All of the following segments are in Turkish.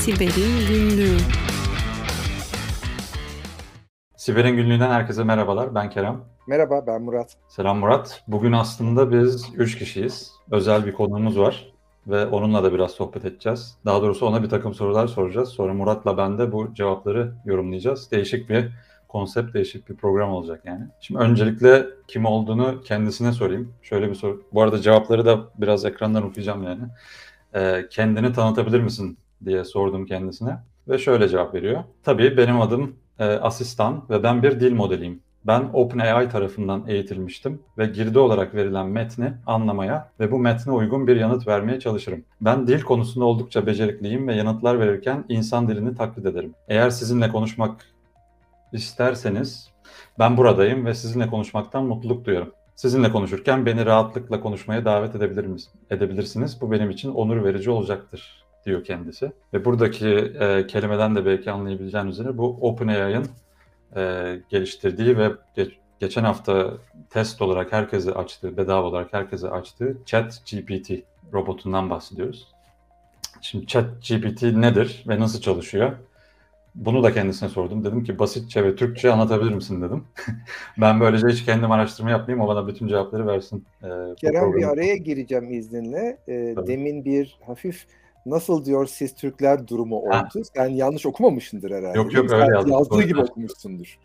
Siber'in Günlüğü Siber'in Günlüğü'nden herkese merhabalar. Ben Kerem. Merhaba, ben Murat. Selam Murat. Bugün aslında biz üç kişiyiz. Özel bir konuğumuz var ve onunla da biraz sohbet edeceğiz. Daha doğrusu ona bir takım sorular soracağız. Sonra Murat'la ben de bu cevapları yorumlayacağız. Değişik bir konsept, değişik bir program olacak yani. Şimdi öncelikle kim olduğunu kendisine sorayım. Şöyle bir soru. Bu arada cevapları da biraz ekrandan okuyacağım yani. Ee, kendini tanıtabilir misin diye sordum kendisine. Ve şöyle cevap veriyor. Tabii benim adım e, asistan ve ben bir dil modeliyim. Ben OpenAI tarafından eğitilmiştim ve girdi olarak verilen metni anlamaya ve bu metne uygun bir yanıt vermeye çalışırım. Ben dil konusunda oldukça becerikliyim ve yanıtlar verirken insan dilini taklit ederim. Eğer sizinle konuşmak isterseniz ben buradayım ve sizinle konuşmaktan mutluluk duyarım. Sizinle konuşurken beni rahatlıkla konuşmaya davet edebilir misiniz? edebilirsiniz. Bu benim için onur verici olacaktır diyor kendisi. Ve buradaki e, kelimeden de belki anlayabileceğiniz üzere bu OpenAI'ın e, geliştirdiği ve geç, geçen hafta test olarak herkese açtığı, bedava olarak herkese açtığı Chat GPT robotundan bahsediyoruz. Şimdi Chat GPT nedir ve nasıl çalışıyor? Bunu da kendisine sordum. Dedim ki basitçe ve Türkçe anlatabilir misin dedim. ben böylece hiç kendim araştırma yapmayayım. O bana bütün cevapları versin. Ee, Kerem bir araya gireceğim izninle. Ee, demin bir hafif nasıl diyor siz Türkler durumu oldu. Ha. Sen yanlış okumamışsındır herhalde. Yok yok öyle yazdım. Yazdığı gibi okumuşsundur.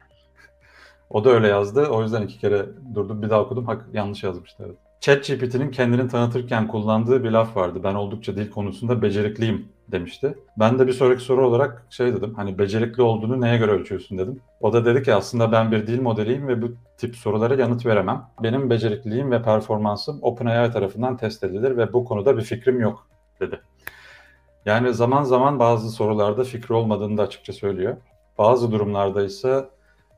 O da öyle yazdı. O yüzden iki kere durdum bir daha okudum. Hak, yanlış yazmıştı evet. ChatGPT'nin kendini tanıtırken kullandığı bir laf vardı. Ben oldukça dil konusunda becerikliyim demişti. Ben de bir sonraki soru olarak şey dedim. Hani becerikli olduğunu neye göre ölçüyorsun dedim. O da dedi ki aslında ben bir dil modeliyim ve bu tip sorulara yanıt veremem. Benim becerikliliğim ve performansım OpenAI tarafından test edilir ve bu konuda bir fikrim yok dedi. Yani zaman zaman bazı sorularda fikri olmadığını da açıkça söylüyor. Bazı durumlarda ise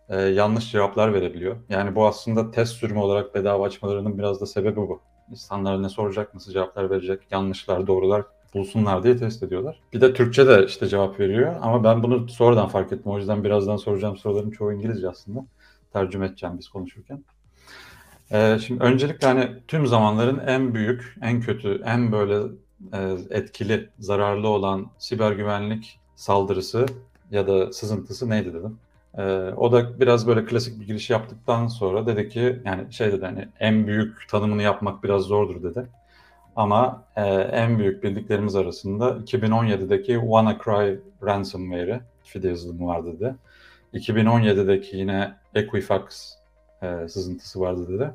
e, yanlış cevaplar verebiliyor. Yani bu aslında test sürümü olarak bedava açmalarının biraz da sebebi bu. İnsanlar ne soracak, nasıl cevaplar verecek, yanlışlar, doğrular bulsunlar diye test ediyorlar. Bir de Türkçe de işte cevap veriyor ama ben bunu sonradan fark ettim. O yüzden birazdan soracağım soruların çoğu İngilizce aslında. Tercüme edeceğim biz konuşurken. Ee, şimdi öncelikle hani tüm zamanların en büyük, en kötü, en böyle etkili, zararlı olan siber güvenlik saldırısı ya da sızıntısı neydi dedim. E, o da biraz böyle klasik bir giriş yaptıktan sonra dedi ki yani şey dedi hani en büyük tanımını yapmak biraz zordur dedi. Ama e, en büyük bildiklerimiz arasında 2017'deki WannaCry ransomware'i, FIDE yazılımı vardı dedi. 2017'deki yine Equifax e, sızıntısı vardı dedi.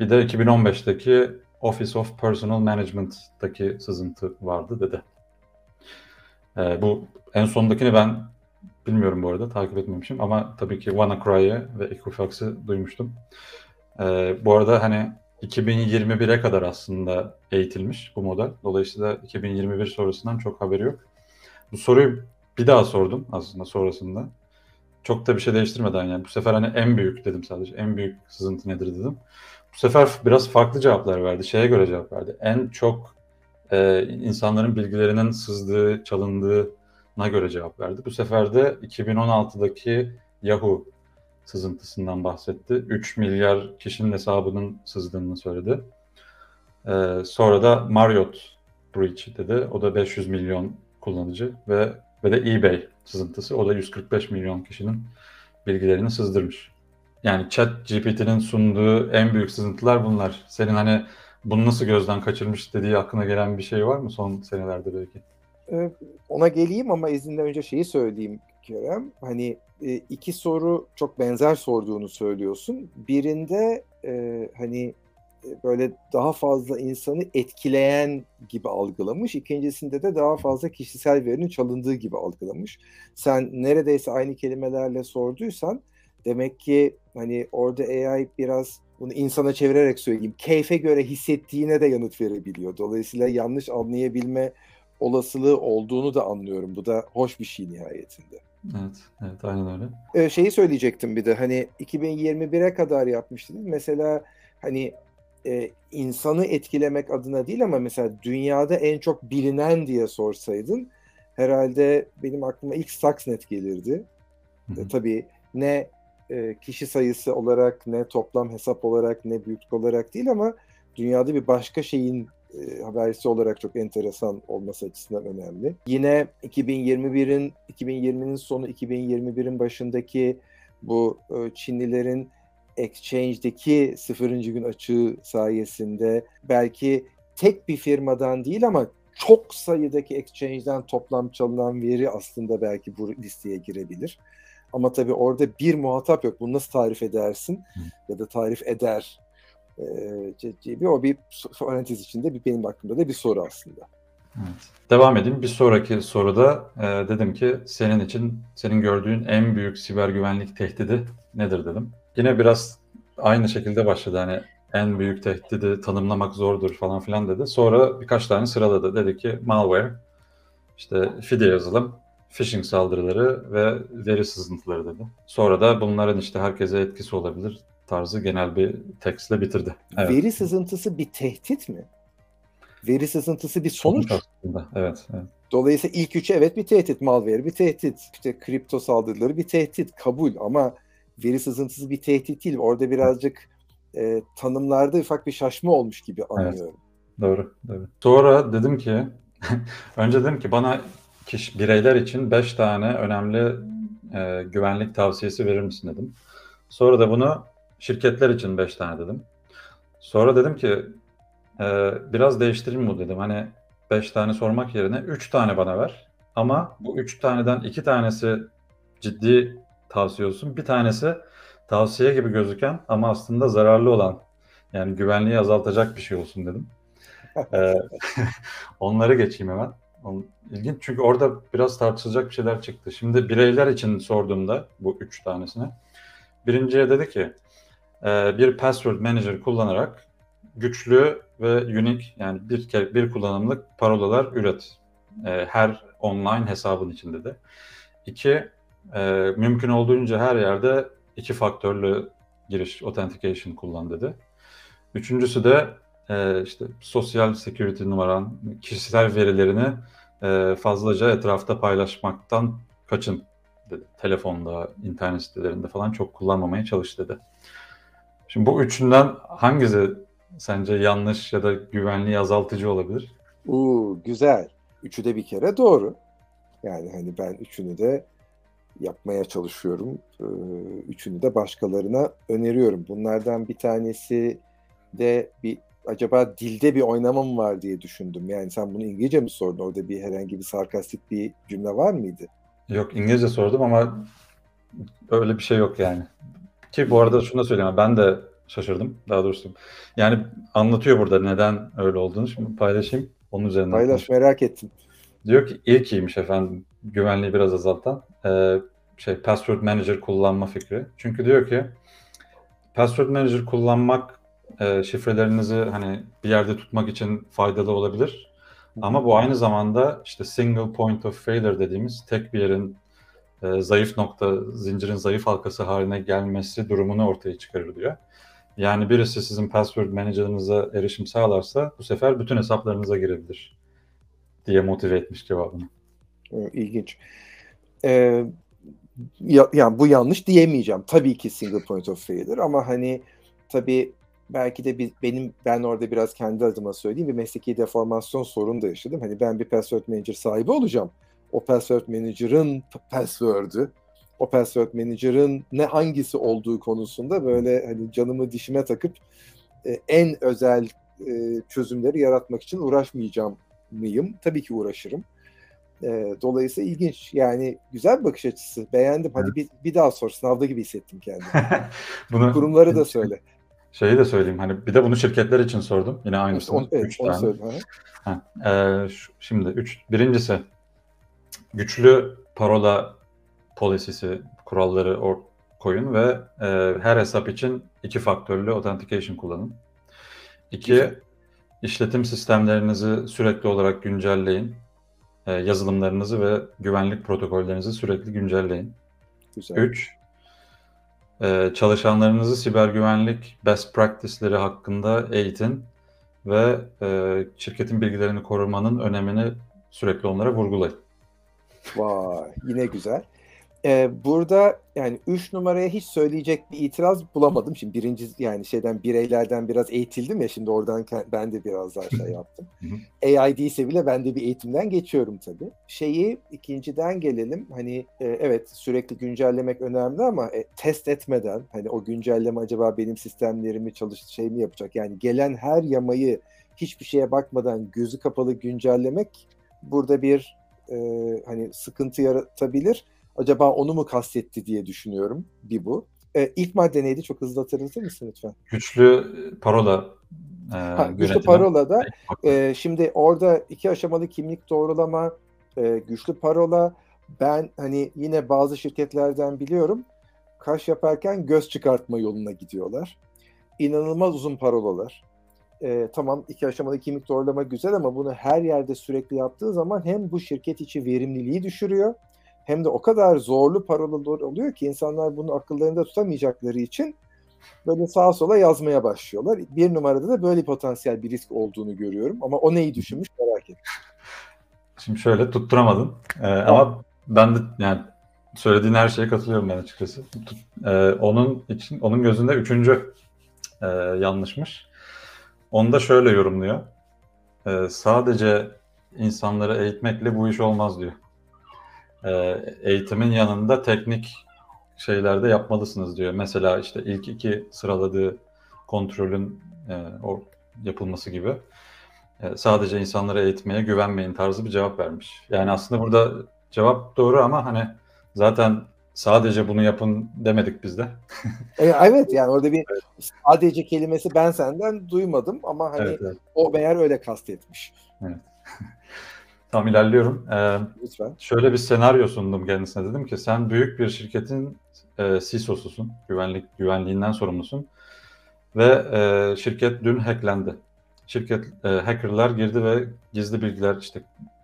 Bir de 2015'teki Office of Personal Management'taki sızıntı vardı dedi. E, bu en sondakini ben bilmiyorum bu arada takip etmemişim ama tabii ki WannaCry'ı ve Equifax'ı duymuştum. E, bu arada hani 2021'e kadar aslında eğitilmiş bu model. Dolayısıyla 2021 sonrasından çok haberi yok. Bu soruyu bir daha sordum aslında sonrasında. Çok da bir şey değiştirmeden yani bu sefer hani en büyük dedim sadece. En büyük sızıntı nedir dedim. Bu sefer biraz farklı cevaplar verdi. Şeye göre cevap verdi. En çok e, insanların bilgilerinin sızdığı, çalındığına göre cevap verdi. Bu sefer de 2016'daki Yahoo sızıntısından bahsetti. 3 milyar kişinin hesabının sızdığını söyledi. Ee, sonra da Marriott breach dedi. O da 500 milyon kullanıcı ve ve de eBay sızıntısı. O da 145 milyon kişinin bilgilerini sızdırmış. Yani Chat GPT'nin sunduğu en büyük sızıntılar bunlar. Senin hani bunu nasıl gözden kaçırmış dediği aklına gelen bir şey var mı son senelerde belki? Ee, ona geleyim ama izinle önce şeyi söyleyeyim Kerem. Hani e, iki soru çok benzer sorduğunu söylüyorsun. Birinde e, hani böyle daha fazla insanı etkileyen gibi algılamış. İkincisinde de daha fazla kişisel verinin çalındığı gibi algılamış. Sen neredeyse aynı kelimelerle sorduysan demek ki hani orada AI biraz bunu insana çevirerek söyleyeyim. Keyfe göre hissettiğine de yanıt verebiliyor. Dolayısıyla yanlış anlayabilme olasılığı olduğunu da anlıyorum. Bu da hoş bir şey nihayetinde. Evet, evet aynen öyle. Ee, şeyi söyleyecektim bir de hani 2021'e kadar yapmıştınız. Mesela hani e, insanı etkilemek adına değil ama mesela dünyada en çok bilinen diye sorsaydın herhalde benim aklıma ilk Stuxnet gelirdi. E, tabii ne e, kişi sayısı olarak ne toplam hesap olarak ne büyüklük olarak değil ama dünyada bir başka şeyin e, habercisi olarak çok enteresan olması açısından önemli. Yine 2021'in 2020'nin sonu 2021'in başındaki bu e, Çinlilerin Exchange'deki sıfırıncı gün açığı sayesinde belki tek bir firmadan değil ama çok sayıdaki exchange'den toplam çalınan veri aslında belki bu listeye girebilir. Ama tabii orada bir muhatap yok. Bunu nasıl tarif edersin ya da tarif eder gibi o bir parantez içinde bir benim aklımda da bir soru aslında. Evet. Devam edeyim. Bir sonraki soruda e, dedim ki senin için senin gördüğün en büyük siber güvenlik tehdidi nedir dedim. Yine biraz aynı şekilde başladı. Hani en büyük tehdidi tanımlamak zordur falan filan dedi. Sonra birkaç tane sıraladı. Dedi ki malware, işte fide yazılım, phishing saldırıları ve veri sızıntıları dedi. Sonra da bunların işte herkese etkisi olabilir tarzı genel bir tekstle bitirdi. Evet. Veri sızıntısı bir tehdit mi? Veri sızıntısı bir sonuç. sonuç aslında. Evet, evet. Dolayısıyla ilk üçü evet bir tehdit. Malware bir tehdit. İşte kripto saldırıları bir tehdit. Kabul ama veri sızıntısı bir tehdit değil. Orada birazcık e, tanımlarda ufak bir şaşma olmuş gibi anlıyorum. Evet. Doğru, doğru. Sonra dedim ki önce dedim ki bana kişi, bireyler için 5 tane önemli e, güvenlik tavsiyesi verir misin dedim. Sonra da bunu şirketler için 5 tane dedim. Sonra dedim ki e, biraz değiştireyim bu dedim. Hani 5 tane sormak yerine 3 tane bana ver. Ama bu 3 taneden 2 tanesi ciddi tavsiye olsun. Bir tanesi tavsiye gibi gözüken ama aslında zararlı olan yani güvenliği azaltacak bir şey olsun dedim. ee, onları geçeyim hemen. İlginç çünkü orada biraz tartışılacak bir şeyler çıktı. Şimdi bireyler için sorduğumda bu üç tanesini. Birinciye dedi ki e, bir password manager kullanarak güçlü ve unique yani bir bir kullanımlık parolalar üret. E, her online hesabın içinde de. İki, e, mümkün olduğunca her yerde iki faktörlü giriş authentication kullan dedi. Üçüncüsü de e, işte sosyal security numaran, kişisel verilerini e, fazlaca etrafta paylaşmaktan kaçın dedi. Telefonda, internet sitelerinde falan çok kullanmamaya çalış dedi. Şimdi bu üçünden hangisi sence yanlış ya da güvenliği azaltıcı olabilir? Uuu güzel. Üçü de bir kere doğru. Yani hani ben üçünü de yapmaya çalışıyorum. Ee, üçünü de başkalarına öneriyorum. Bunlardan bir tanesi de bir acaba dilde bir oynama mı var diye düşündüm. Yani sen bunu İngilizce mi sordun? Orada bir herhangi bir sarkastik bir cümle var mıydı? Yok İngilizce sordum ama öyle bir şey yok yani. Ki bu arada şunu da söyleyeyim. Ben de şaşırdım daha doğrusu. Yani anlatıyor burada neden öyle olduğunu. Şimdi paylaşayım. Onun üzerinden. Paylaş merak ettim. Diyor ki ilk iyiymiş efendim güvenliği biraz azaltan e, şey password manager kullanma fikri. Çünkü diyor ki password manager kullanmak e, şifrelerinizi hani bir yerde tutmak için faydalı olabilir. Ama bu aynı zamanda işte single point of failure dediğimiz tek bir yerin e, zayıf nokta, zincirin zayıf halkası haline gelmesi durumunu ortaya çıkarır diyor. Yani birisi sizin password manager'ınıza erişim sağlarsa bu sefer bütün hesaplarınıza girebilir diye motive etmiş cevabını. İlginç. Ee, ya, yani bu yanlış diyemeyeceğim. Tabii ki single point of failure ama hani tabii belki de bir, benim ben orada biraz kendi adıma söyleyeyim bir mesleki deformasyon sorunu da yaşadım. Hani ben bir password manager sahibi olacağım. O password manager'ın password'ü o password manager'ın ne hangisi olduğu konusunda böyle hani canımı dişime takıp e, en özel e, çözümleri yaratmak için uğraşmayacağım mıyım? Tabii ki uğraşırım. E, dolayısıyla ilginç. Yani güzel bir bakış açısı. Beğendim. Hadi evet. bir, bir daha sor. Sınavda gibi hissettim kendimi. bunu, Kurumları da söyle. Şeyi de söyleyeyim. Hani bir de bunu şirketler için sordum. Yine aynısı. Onu, evet, üç onu tane. Ha, e, şu, şimdi üç, birincisi güçlü parola polisisi, kuralları or- koyun ve e, her hesap için iki faktörlü authentication kullanın. İki, işletim sistemlerinizi sürekli olarak güncelleyin. E, yazılımlarınızı ve güvenlik protokollerinizi sürekli güncelleyin. Güzel. Üç, e, çalışanlarınızı siber güvenlik best practice'leri hakkında eğitin ve e, şirketin bilgilerini korumanın önemini sürekli onlara vurgulayın. Vay, yine güzel. Ee, burada yani 3 numaraya hiç söyleyecek bir itiraz bulamadım. Şimdi birinci yani şeyden bireylerden biraz eğitildim ya şimdi oradan ben de biraz daha şey yaptım. AI değilse bile ben de bir eğitimden geçiyorum tabii. Şeyi ikinciden gelelim. Hani e, evet sürekli güncellemek önemli ama e, test etmeden hani o güncelleme acaba benim sistemlerimi çalış şey mi yapacak? Yani gelen her yamayı hiçbir şeye bakmadan gözü kapalı güncellemek burada bir e, hani sıkıntı yaratabilir Acaba onu mu kastetti diye düşünüyorum. Bir bu. E, ilk madde neydi? Çok hızlı hatırlatır mısın lütfen? Güçlü parola e, ha, güçlü parola da e, şimdi orada iki aşamalı kimlik doğrulama, e, güçlü parola ben hani yine bazı şirketlerden biliyorum kaş yaparken göz çıkartma yoluna gidiyorlar. İnanılmaz uzun parolalar. E, tamam iki aşamalı kimlik doğrulama güzel ama bunu her yerde sürekli yaptığı zaman hem bu şirket içi verimliliği düşürüyor hem de o kadar zorlu parolalar oluyor ki insanlar bunu akıllarında tutamayacakları için böyle sağa sola yazmaya başlıyorlar. Bir numarada da böyle potansiyel bir risk olduğunu görüyorum ama o neyi düşünmüş merak ettim. Şimdi şöyle tutturamadın ee, ama ben de yani söylediğin her şeye katılıyorum ben açıkçası. Ee, onun için onun gözünde üçüncü e, yanlışmış. Onu da şöyle yorumluyor. Ee, sadece insanları eğitmekle bu iş olmaz diyor e, eğitimin yanında teknik şeylerde yapmalısınız diyor. Mesela işte ilk iki sıraladığı kontrolün e, o yapılması gibi. E, sadece insanları eğitmeye güvenmeyin tarzı bir cevap vermiş. Yani aslında burada cevap doğru ama hani zaten sadece bunu yapın demedik biz de. e, evet yani orada bir sadece kelimesi ben senden duymadım ama hani evet, evet. o meğer öyle kastetmiş. Evet. Tam ilerliyorum. Ee, Lütfen. Şöyle bir senaryo sundum kendisine. Dedim ki sen büyük bir şirketin e, CISO'susun. Güvenlik güvenliğinden sorumlusun. Ve e, şirket dün hacklendi. Şirket e, hackerlar girdi ve gizli bilgiler işte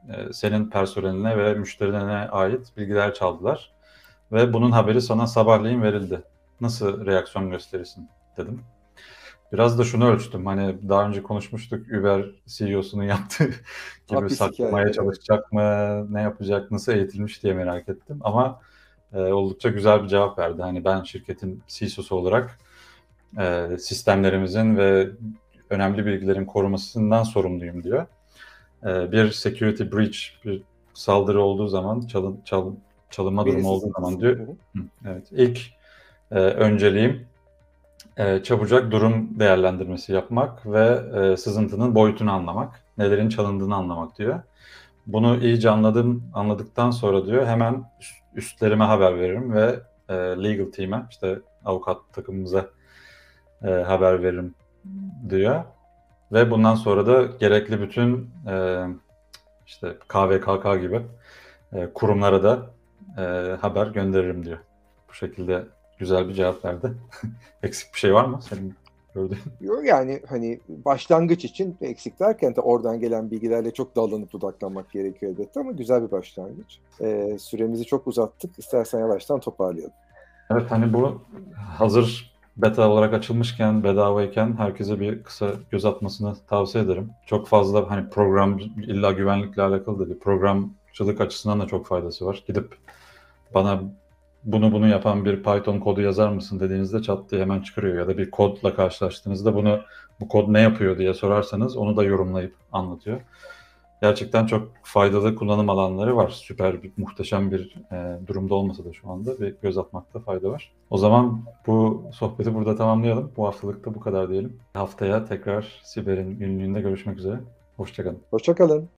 e, senin personeline ve müşterilerine ait bilgiler çaldılar. Ve bunun haberi sana sabahleyin verildi. Nasıl reaksiyon gösterirsin dedim. Biraz da şunu ölçtüm. Hani daha önce konuşmuştuk Uber CEO'sunun yaptığı gibi hikaye. çalışacak mı, ne yapacak, nasıl eğitilmiş diye merak ettim. Ama e, oldukça güzel bir cevap verdi. Hani ben şirketin CEO'su olarak e, sistemlerimizin ve önemli bilgilerin korumasından sorumluyum diyor. E, bir security breach, bir saldırı olduğu zaman, çalın, çal, çalınma durumu olduğu zaman diyor. Hı, evet, ilk e, önceliğim e, çabucak durum değerlendirmesi yapmak ve e, sızıntının boyutunu anlamak, nelerin çalındığını anlamak diyor. Bunu iyice anladım, anladıktan sonra diyor hemen üstlerime haber veririm ve e, legal team'e, işte avukat takımımıza e, haber veririm diyor. Ve bundan sonra da gerekli bütün e, işte KVKK gibi e, kurumlara da e, haber gönderirim diyor. Bu şekilde güzel bir cevap verdi. Eksik bir şey var mı senin gördüğün? Yok yani hani başlangıç için eksik derken de oradan gelen bilgilerle çok dallanıp budaklanmak gerekiyor elbette ama güzel bir başlangıç. Ee, süremizi çok uzattık. İstersen yavaştan toparlayalım. Evet hani bu hazır beta olarak açılmışken, bedavayken herkese bir kısa göz atmasını tavsiye ederim. Çok fazla hani program illa güvenlikle alakalı da bir programcılık açısından da çok faydası var. Gidip bana bunu bunu yapan bir Python kodu yazar mısın dediğinizde çat diye hemen çıkarıyor. Ya da bir kodla karşılaştığınızda bunu bu kod ne yapıyor diye sorarsanız onu da yorumlayıp anlatıyor. Gerçekten çok faydalı kullanım alanları var. Süper bir, muhteşem bir e, durumda olmasa da şu anda bir göz atmakta fayda var. O zaman bu sohbeti burada tamamlayalım. Bu haftalık da bu kadar diyelim. Haftaya tekrar Siber'in günlüğünde görüşmek üzere. Hoşçakalın. Hoşçakalın.